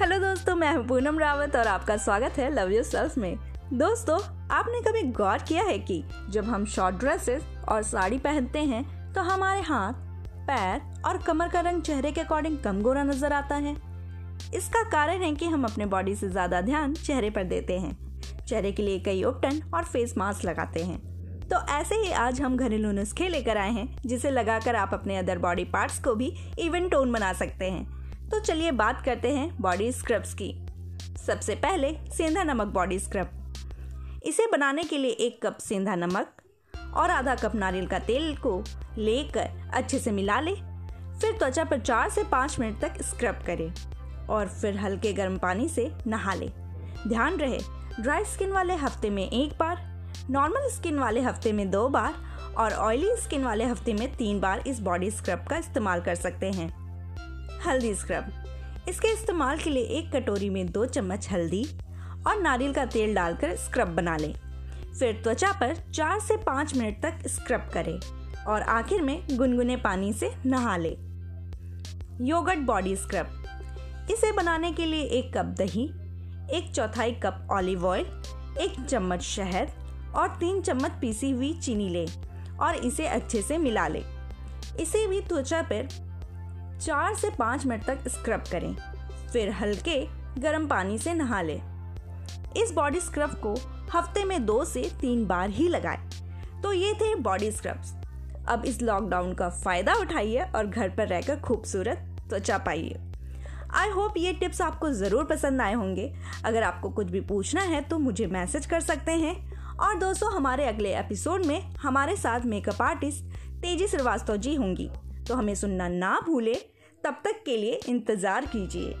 दोस्तों, मैं हूँ पूनम रावत और आपका स्वागत है लव यू सेल्फ में। दोस्तों, आपने कभी गौर किया है कि जब हम शॉर्ट ड्रेसेस और साड़ी पहनते हैं तो हमारे हाथ, पैर और कमर का रंग चेहरे के अकॉर्डिंग कम गोरा नज़र आता है। इसका कारण है कि हम अपने बॉडी से ज़्यादा ध्यान चेहरे पर देते हैं। चेहरे के लिए कई उपटन और फेस मास्क लगाते हैं। तो ऐसे ही आज हम घरेलू नुस्खे लेकर आए हैं, जिसे लगाकर आप अपने अदर बॉडी पार्ट्स को भी इवन टोन बना सकते हैं। तो चलिए बात करते हैं बॉडी स्क्रब्स की। सबसे पहले सेंधा नमक बॉडी स्क्रब इसे बनाने के लिए एक कप सेंधा नमक और आधा कप नारियल का तेल को लेकर अच्छे से मिला ले। फिर त्वचा पर चार से पाँच मिनट तक स्क्रब करें और फिर हल्के गर्म पानी से नहा ले। ध्यान रहे ड्राई स्किन वाले हफ़्ते में एक बार नॉर्मल स्किन वाले हफ़्ते में दो बार और ऑयली स्किन वाले हफ़्ते में तीन बार इस बॉडी स्क्रब का इस्तेमाल कर सकते हैं। हल्दी स्क्रब। इसके इस्तेमाल के लिए एक कटोरी में दो चम्मच हल्दी और नारियल का तेल डालकर स्क्रब बना लें। फिर त्वचा पर चार से पाँच मिनट तक स्क्रब करें और आखिर में गुनगुने पानी से नहा लें। Yoghurt body scrub. इसे बनाने के लिए एक कप दही, एक चौथाई कप ऑलिव ऑयल, एक चम्मच शहद और तीन चम्मच पीसी हुई चीनी लें और इसे अच्छे से मिला लें। इसे भी त्वचा पर चार से पाँच मिनट तक स्क्रब करें, फिर हल्के गर्म पानी से नहा लें। इस बॉडी स्क्रब को हफ़्ते में दो से तीन बार ही लगाएँ। तो ये थे बॉडी स्क्रब्स। अब इस लॉकडाउन का फ़ायदा उठाइए और घर पर रहकर खूबसूरत त्वचा पाइए। आई होप ये टिप्स आपको ज़रूर पसंद आए होंगे। अगर आपको कुछ भी पूछना है तो मुझे मैसेज कर सकते हैं। और दोस्तों, हमारे अगले एपिसोड में हमारे साथ मेकअप आर्टिस्ट तेज़ी श्रीवास्तव जी होंगी। तो हमें सुनना ना भूले। तब तक के लिए इंतज़ार कीजिए।